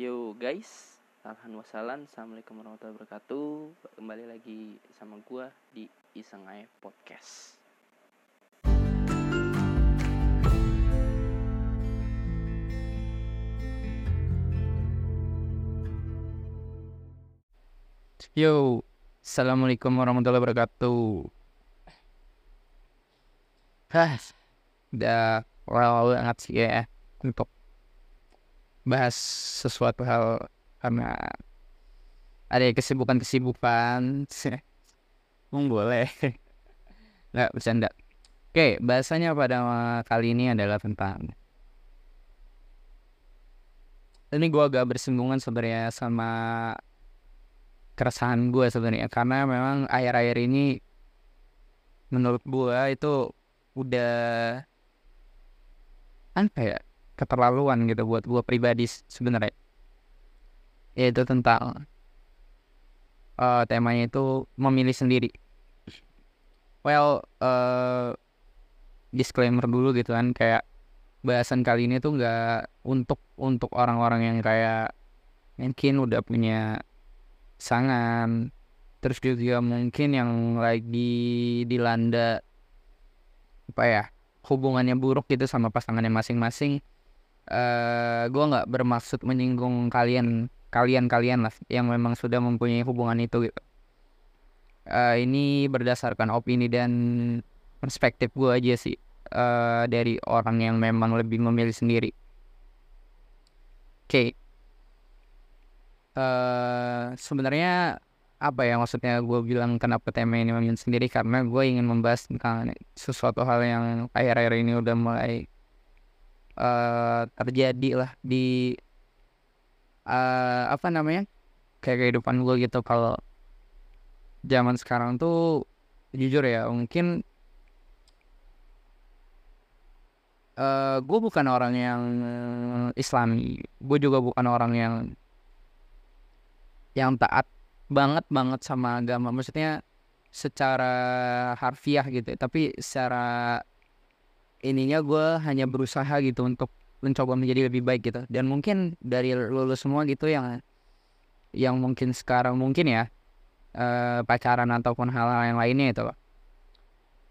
Yo guys, alhamdulillah Assalamualaikum warahmatullahi wabarakatuh Kembali lagi sama gua di Iseng Aja Podcast Yo, Assalamualaikum warahmatullahi wabarakatuh Hah, udah wow banget sih ya Untuk bahas sesuatu hal Karena ada kesibukan-kesibukan. Mung boleh. Nggak bercanda. Oke, bahasanya pada kali ini adalah tentang Ini gua agak bersinggungan sebenarnya sama keresahan gue sebenarnya karena memang akhir-akhir ini menurut gue itu udah apa ya keterlaluan gitu buat gue pribadi sebenarnya. Yaitu tentang uh, temanya itu memilih sendiri. Well uh, disclaimer dulu gitu kan kayak bahasan kali ini tuh nggak untuk untuk orang-orang yang kayak mungkin udah punya pasangan terus juga mungkin yang lagi dilanda apa ya hubungannya buruk gitu sama pasangannya masing-masing uh, gue nggak bermaksud menyinggung kalian kalian kalian lah yang memang sudah mempunyai hubungan itu gitu. Uh, ini berdasarkan opini dan perspektif gue aja sih uh, dari orang yang memang lebih memilih sendiri. Oke. Okay uh, sebenarnya apa ya maksudnya gue bilang kenapa tema ini memilih sendiri? Karena gue ingin membahas tentang sesuatu hal yang akhir-akhir ini udah mulai uh, terjadi lah di uh, apa namanya kayak kehidupan gue gitu. Kalau zaman sekarang tuh jujur ya mungkin uh, gue bukan orang yang islami. Gue juga bukan orang yang yang taat banget banget sama agama. Maksudnya secara harfiah gitu tapi secara ininya gue hanya berusaha gitu untuk mencoba menjadi lebih baik gitu. Dan mungkin dari lulus semua gitu yang yang mungkin sekarang mungkin ya uh, pacaran ataupun hal-hal yang lainnya itu.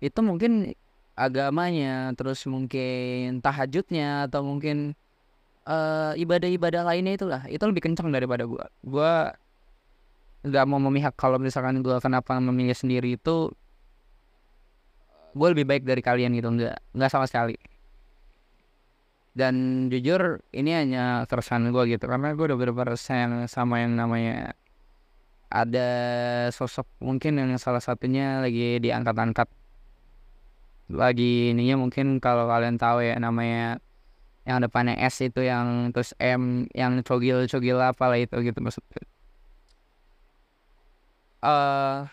Itu mungkin agamanya terus mungkin tahajudnya atau mungkin ibadah-ibadah uh, lainnya itulah. Itu lebih kencang daripada gue gue nggak mau memihak kalau misalkan gue kenapa memilih sendiri itu gue lebih baik dari kalian gitu nggak nggak sama sekali. Dan jujur ini hanya keresahan gue gitu karena gue udah beberapa sayang sama yang namanya ada sosok mungkin yang salah satunya lagi diangkat-angkat lagi ininya mungkin kalau kalian tahu ya namanya yang depannya S itu yang terus M yang cogil cogil apa lah itu gitu maksudnya. Uh,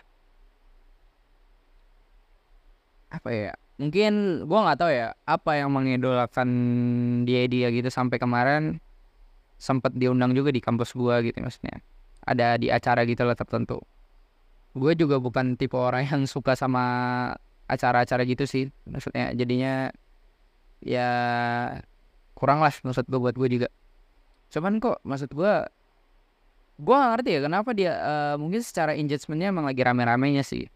apa ya mungkin gua nggak tahu ya apa yang mengidolakan dia dia gitu sampai kemarin sempat diundang juga di kampus gua gitu maksudnya. Ada di acara gitu lah tertentu. Gue juga bukan tipe orang yang suka sama acara-acara gitu sih maksudnya jadinya ya kurang lah maksud gue buat gue juga. Cuman kok maksud gue gue gak ngerti ya kenapa dia uh, mungkin secara engagementnya emang lagi rame-ramenya sih.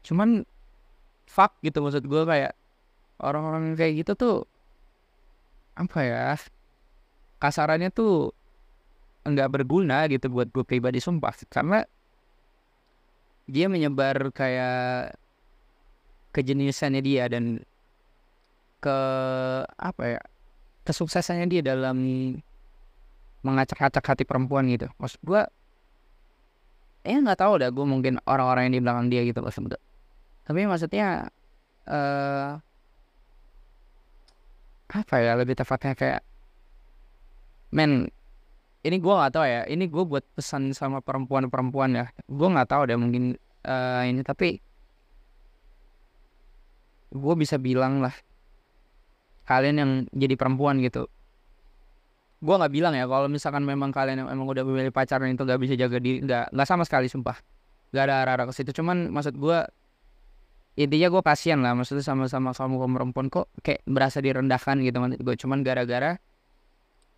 Cuman fuck gitu maksud gue kayak orang-orang kayak gitu tuh apa ya kasarannya tuh nggak berguna gitu buat gue pribadi sumpah. Karena dia menyebar kayak kejeniusannya dia dan ke apa ya kesuksesannya dia dalam mengacak-acak hati perempuan gitu. Maksud gue ya nggak tahu dah gue mungkin orang-orang yang di belakang dia gitu maksud gue tapi maksudnya uh, apa ya lebih tepatnya kayak men ini gue nggak tahu ya ini gue buat pesan sama perempuan-perempuan ya. Gue nggak tahu deh mungkin uh, ini tapi gue bisa bilang lah kalian yang jadi perempuan gitu. Gue nggak bilang ya kalau misalkan memang kalian yang emang udah memilih pacaran itu gak bisa jaga diri nggak nggak sama sekali sumpah. Gak ada arah-arah ke situ. Cuman maksud gue intinya gue kasihan lah maksudnya sama-sama kamu perempuan kok kayak berasa direndahkan gitu gue cuman gara-gara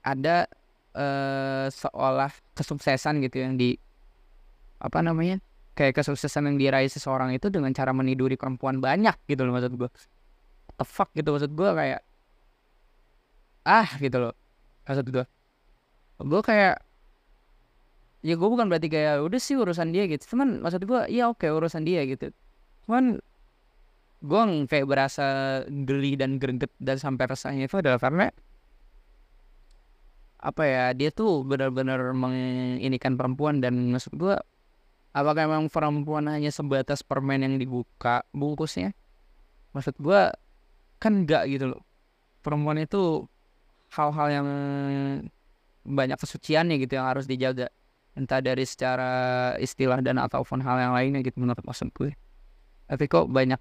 ada eh seolah kesuksesan gitu yang di apa namanya kayak kesuksesan yang diraih seseorang itu dengan cara meniduri perempuan banyak gitu loh maksud gue the fuck gitu maksud gue kayak ah gitu loh maksud gue gue kayak ya gue bukan berarti kayak udah sih urusan dia gitu. Cuman maksud gue ya oke urusan dia gitu. Cuman gue kayak berasa geli dan greget dan sampai resahnya itu adalah karena apa ya dia tuh benar-benar menginikan perempuan dan maksud gue apakah memang perempuan hanya sebatas permen yang dibuka bungkusnya? Maksud gue kan enggak gitu loh. Perempuan itu hal-hal yang banyak kesuciannya gitu yang harus dijaga. Entah dari secara istilah dan ataupun hal yang lainnya gitu menurut maksud gue. Tapi kok banyak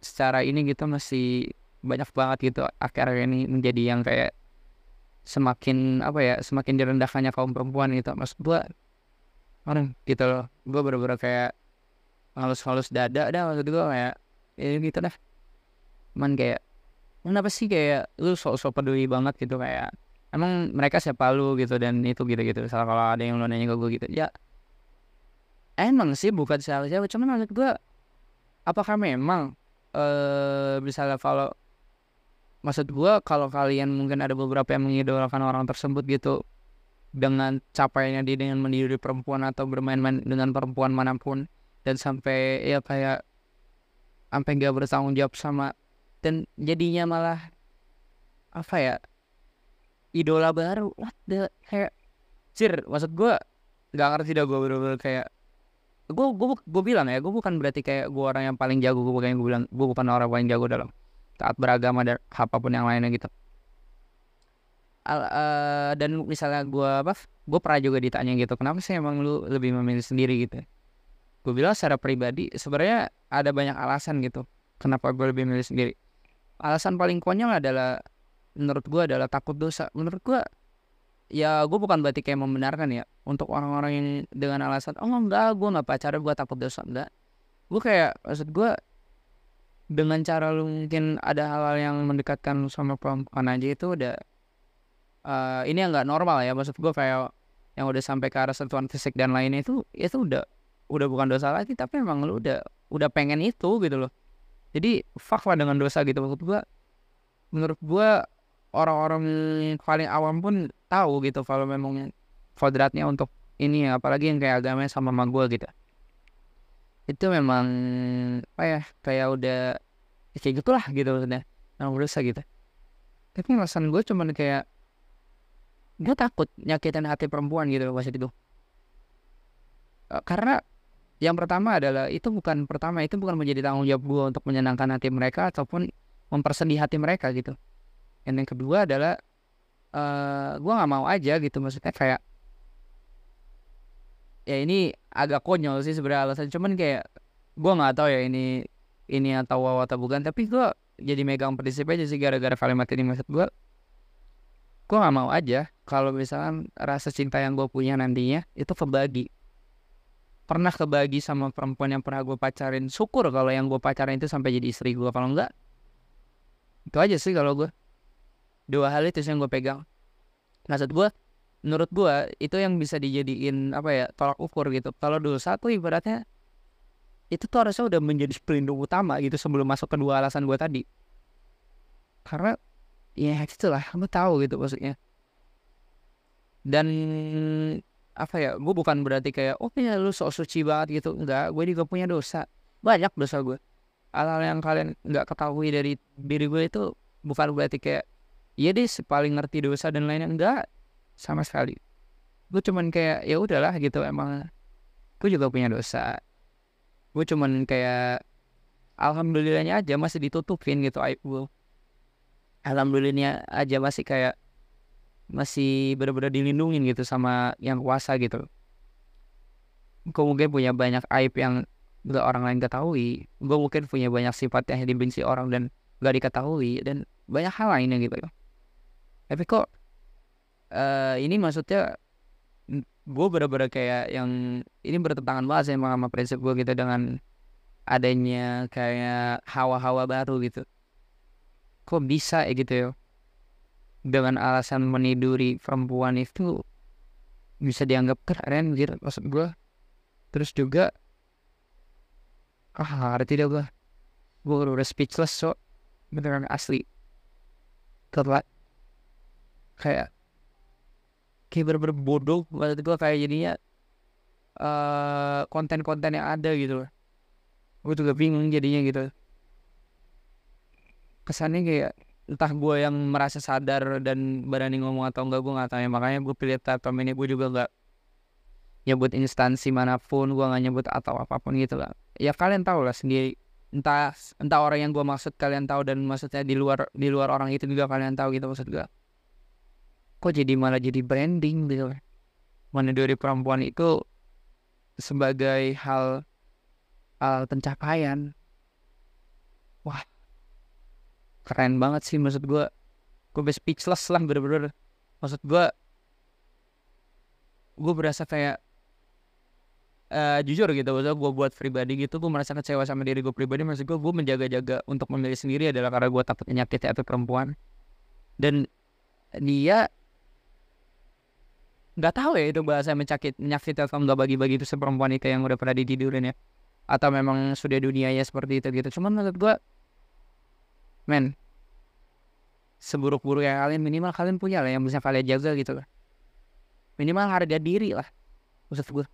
secara ini gitu masih banyak banget gitu akhirnya ini menjadi yang kayak semakin apa ya semakin direndahkannya kaum perempuan gitu. Maksud gue orang gitu loh. Gue bener-bener kayak halus-halus dada dah maksud gue kayak ya gitu dah. Cuman kayak kenapa sih kayak lu sok-sok peduli banget gitu kayak emang mereka siapa lu gitu dan itu gitu-gitu. Salah kalau ada yang lu nanya ke gue gitu ya emang sih bukan salah siapa cuman maksud gue apakah memang eh misalnya kalau maksud gue kalau kalian mungkin ada beberapa yang mengidolakan orang tersebut gitu dengan capaiannya dia dengan mendiri perempuan atau bermain-main dengan perempuan mana pun dan sampai ya kayak sampai gak bertanggung jawab sama dan jadinya malah apa ya idola baru what the kayak sir maksud gue nggak ngerti dah gue bener-bener kayak gue gue gue bilang ya gue bukan berarti kayak gue orang yang paling jago gue bukan gue bilang gue bukan orang paling jago dalam taat beragama dan apa pun yang lainnya gitu. Al, uh, dan misalnya gue apa gue pernah juga ditanya gitu kenapa sih emang lu lebih memilih sendiri? gitu. Gue bilang secara pribadi sebenarnya ada banyak alasan gitu kenapa gue lebih memilih sendiri. Alasan paling konyol adalah menurut gue adalah takut dosa. Menurut gue ya gue bukan berarti kayak membenarkan ya. Untuk orang-orang yang dengan alasan oh enggak gue nggak pacaran gue takut dosa. Enggak. Gue kayak maksud gue dengan cara lu mungkin ada hal-hal yang mendekatkan lu sama perempuan aja itu udah uh, ini yang nggak normal ya. Maksud gue kayak yang udah sampai ke arah sentuhan fisik dan lainnya itu itu udah udah bukan dosa lagi tapi emang lu udah udah pengen itu gitu loh. Jadi fuck dengan dosa gitu. Maksud gue menurut gue orang-orang paling awam pun tahu gitu kalau memang kodratnya untuk ini ya apalagi yang kayak agamanya sama sama gue gitu. Itu memang apa ya kayak udah ya kayak gitulah gitu maksudnya yang berusaha gitu. Tapi alasan gue cuman kayak gue takut nyakitin hati perempuan gitu pas itu karena yang pertama adalah itu bukan pertama itu bukan menjadi tanggung jawab gue untuk menyenangkan hati mereka ataupun mempersedih hati mereka gitu dan yang kedua adalah uh, gue nggak mau aja gitu maksudnya kayak ya ini agak konyol sih sebenarnya alasan cuman kayak gue nggak tahu ya ini ini atau wow atau bukan tapi gue jadi megang prinsip aja sih gara-gara kalimat ini. Maksud gue gue nggak mau aja kalau misalkan rasa cinta yang gue punya nantinya itu kebagi. Pernah kebagi sama perempuan yang pernah gue pacarin syukur kalau yang gue pacarin itu sampai jadi istri gue kalau enggak itu aja sih kalau gue dua hal itu yang gue pegang. Maksud gue menurut gue itu yang bisa dijadiin apa ya tolak ukur gitu. Kalau dosa tuh ibaratnya itu tuh harusnya udah menjadi pelindung utama gitu sebelum masuk ke dua alasan gue tadi. Karena ya itulah kamu tahu gitu maksudnya. Dan apa ya gue bukan berarti kayak oh ya lu sok suci banget gitu. Enggak gue juga punya dosa. Banyak dosa gue hal-hal yang kalian nggak ketahui dari diri gue itu bukan berarti kayak iya deh paling ngerti dosa dan lainnya enggak sama sekali. Gue cuman kayak ya udahlah gitu emang gue juga punya dosa. Gue cuman kayak alhamdulillahnya aja masih ditutupin gitu aib gue alhamdulillahnya aja masih kayak masih benar-benar dilindungin gitu sama yang kuasa gitu. Gue mungkin punya banyak aib yang gak orang lain ketahui. Gue mungkin punya banyak sifat yang dibenci orang dan gak diketahui dan banyak hal lainnya gitu tapi kok uh, ini maksudnya gue bener-bener kayak yang ini bertentangan banget sih sama prinsip gue gitu dengan adanya kayak hawa-hawa baru gitu. Kok bisa ya gitu ya? Dengan alasan meniduri perempuan itu bisa dianggap keren gitu maksud gue terus juga ah arti dah gue gue udah speechless so beneran asli. Telat kayak kayak bener-bener bodoh maksud gue kayak jadinya eh konten-konten yang ada gitu gue juga bingung jadinya gitu. Kesannya kayak entah gue yang merasa sadar dan berani ngomong atau enggak gue nggak tahu ya. Makanya gue pilih platform ini. Gue juga nggak nyebut instansi mana pun gue nggak nyebut atau apa pun gitu lah. Ya kalian tahu lah sendiri. Entah entah orang yang gue maksud kalian tahu dan maksudnya di luar di luar orang itu juga kalian tahu gitu maksud gue kok jadi malah jadi branding gitu? Mana dari perempuan itu sebagai hal hal pencapaian. Wah keren banget sih maksud gue gue speechless lah bener-bener. Maksud gue gue berasa kayak eh jujur gitu. Maksudnya gue buat pribadi gitu gue merasa kecewa sama diri gue pribadi. Maksud gue gue menjaga-jaga untuk memilih sendiri adalah karena gue takut nyakiti hati perempuan. Dan dia nggak tahu ya itu bahasa menyakit menyakiti atau nggak bagi-bagi itu seperempuan itu yang udah pernah ditidurin ya. Atau memang sudah dunianya seperti itu gitu. Cuman menurut gue men seburuk-buruk yang kalian minimal kalian punya lah yang bisa kalian jaga gitu lah. Minimal harga diri lah maksud gue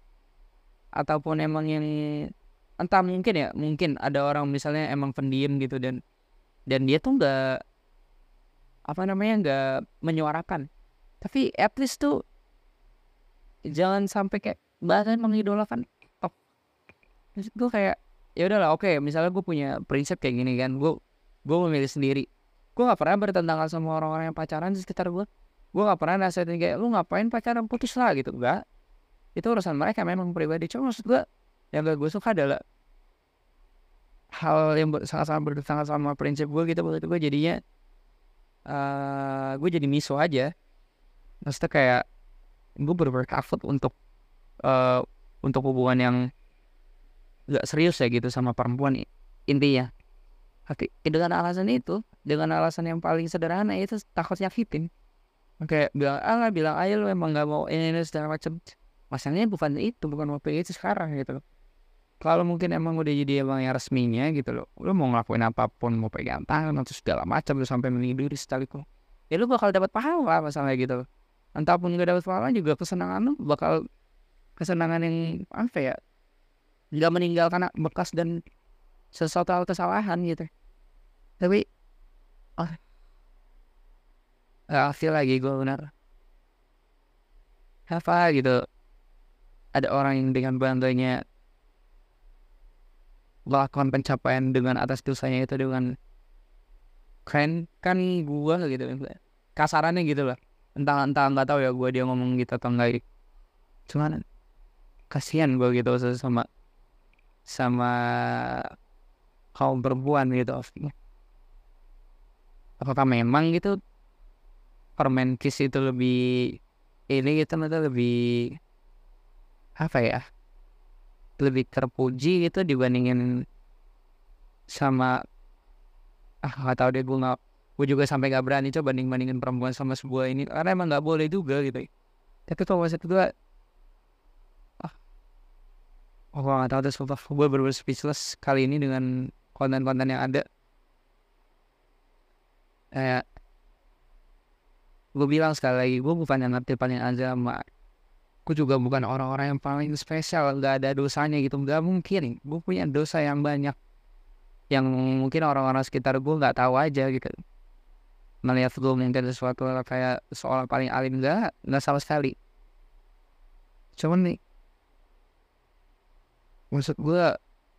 ataupun emang yang entah mungkin ya mungkin ada orang misalnya emang pendiam gitu dan dan dia tuh nggak apa namanya nggak menyuarakan. Tapi at least tuh jangan sampai kayak bahkan mengidolakan top. Maksud gue kayak ya udahlah oke misalnya gue punya prinsip kayak gini kan gue gue memilih sendiri. Gue nggak pernah bertentangan sama orang-orang yang pacaran di sekitar gue gue nggak pernah nasihatin kayak lu ngapain pacaran? Putus lah gitu. Enggak itu urusan mereka memang pribadi. Cuma maksud gue yang gak gue suka adalah hal yang sangat-sangat bertentangan sama prinsip gue gitu. Menurut gue jadinya eh gue jadi miso aja. Maksudnya kayak gue bener-bener takut untuk eh untuk hubungan yang gak serius ya gitu sama perempuan intinya Oke, dengan alasan itu, dengan alasan yang paling sederhana itu takut nyakitin. Kayak bilang, ah bilang aja lu emang gak mau ini, ini segala macam. Masalahnya bukan itu, bukan mau itu sekarang gitu loh. Kalau mungkin emang udah jadi emang yang resminya gitu loh, lu mau ngelakuin apa pun, mau pegang tangan atau segala macam lu sampai meniduri sekalipun, ya lu bakal dapat pahala masalahnya gitu loh. Entahpun gak dapat pahala juga kesenangan lu bakal kesenangan yang apa ya, nggak meninggalkan bekas dan sesuatu hal kesalahan gitu. Tapi oh ah feel lagi gue benar apa gitu ada orang yang dengan bangganya melakukan pencapaian dengan atas dosanya itu dengan keren kan gue gitu kasarannya gitu lah entah entah nggak tahu ya gue dia ngomong gitu atau enggak cuman kasihan gue gitu sama sama kaum perempuan gitu apakah memang gitu permen kiss itu lebih ini gitu itu lebih apa ya lebih terpuji gitu dibandingin sama ah nggak tahu deh gue nggak gue juga sampai nggak berani coba banding bandingin perempuan sama sebuah ini karena emang nggak boleh juga gitu. Tapi kalau maksud gue ah oh, gue nggak tahu tuh sumpah gue bener speechless kali ini dengan konten-konten yang ada. Kayak gue bilang sekali lagi gue bukan yang ngerti paling agama. Gue juga bukan orang-orang yang paling spesial nggak ada dosanya gitu nggak mungkin. Gue punya dosa yang banyak yang mungkin orang-orang sekitar gue nggak tahu aja gitu melihat gue mungkin sesuatu kayak seorang paling alim nggak nggak sama sekali. Cuman nih maksud gue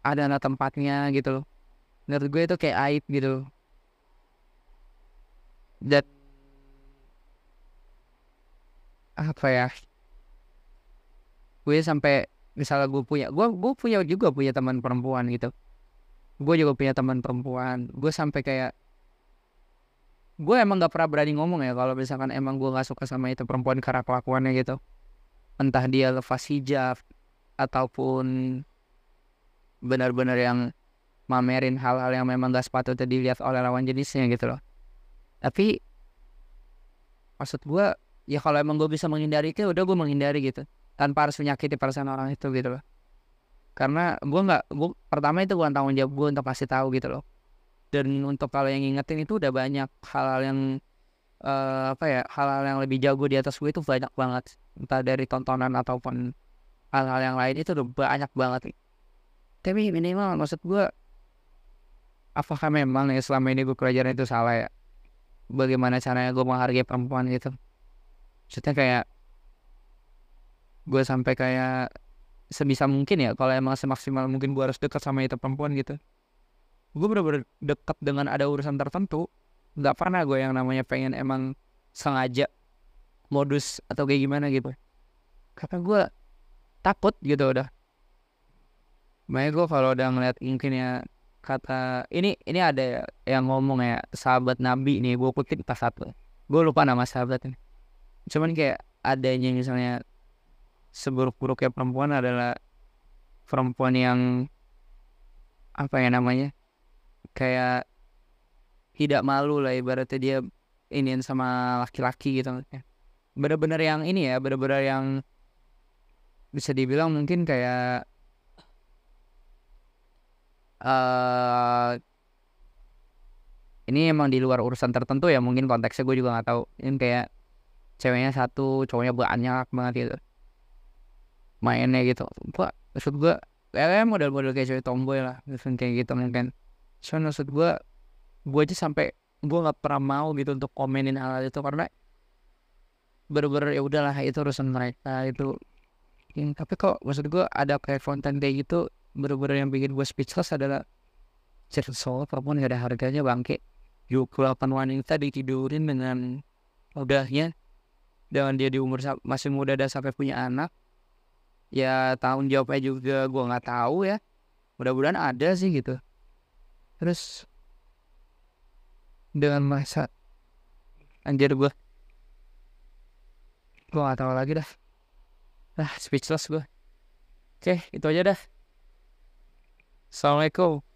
ada anak tempatnya gitu loh. Menurut gue itu kayak aib gitu dan apa ya? Gue sampai misalnya gue punya gue gue punya juga punya teman perempuan gitu. Gue juga punya teman perempuan. Gue sampai kayak gue emang gak pernah berani ngomong ya kalau misalkan emang gue nggak suka sama itu perempuan karena kelakuannya gitu. Entah dia lepas hijab ataupun benar-benar yang mamerin hal-hal yang memang gak sepatutnya dilihat oleh lawan jenisnya gitu loh. Tapi maksud gue ya kalau emang gue bisa menghindari itu udah gue menghindari gitu. Tanpa harus menyakiti perasaan orang itu gitu loh. Karena gue nggak gue pertama itu bukan tanggung jawab gue untuk kasih tahu gitu loh dan untuk kalau yang ngingetin itu udah banyak hal-hal yang eh, apa ya hal-hal yang lebih jago di atas gue itu banyak banget. Entah dari tontonan ataupun hal-hal yang lain itu udah banyak banget. Tapi minimal maksud gue apakah memang ya selama ini gue pelajaran itu salah ya? Bagaimana caranya gue menghargai perempuan gitu? Maksudnya kayak gue sampai kayak sebisa mungkin ya kalau emang semaksimal mungkin gue harus dekat sama itu perempuan gitu gue bener-bener dekat dengan ada urusan tertentu. Nggak pernah gue yang namanya pengen emang sengaja modus atau kayak gimana gitu. Karena gue takut gitu udah. Makanya gue kalau udah ngeliat mungkin ya kata ini ini ada yang ngomong ya sahabat nabi nih gue kutip pas satu. Gue lupa nama sahabat ini cuman kayak adanya misalnya seburuk-buruknya perempuan adalah perempuan yang apa ya namanya kayak tidak malu lah ibaratnya dia iniin sama laki-laki gitu bener-bener yang ini ya bener-bener yang bisa dibilang mungkin kayak eh ini emang di luar urusan tertentu ya mungkin konteksnya gue juga nggak tahu. Ini kayak ceweknya satu cowoknya banyak banget gitu. Mainnya gitu. Gua maksud gue kayak model-model kayak cewek tomboy lah kayak gitu mungkin so maksud gue gue aja sampai gue nggak pernah mau gitu untuk komenin hal, -hal itu karena bener-bener ya udahlah itu urusan mereka itu yang tapi kok maksud gue ada kayak konten kayak gitu bener-bener yang bikin gue speechless adalah cerita soal apa pun gak ada harganya bangke. 28 wanita ditidurin dengan udahnya. Dengan dia di umur masih muda dan sampai punya anak. Ya tanggung jawabnya juga gue nggak tahu ya. Mudah-mudahan ada sih gitu terus dengan masa anjir gue gue nggak tahu lagi dah. Ah speechless gue oke itu aja dah. Assalamualaikum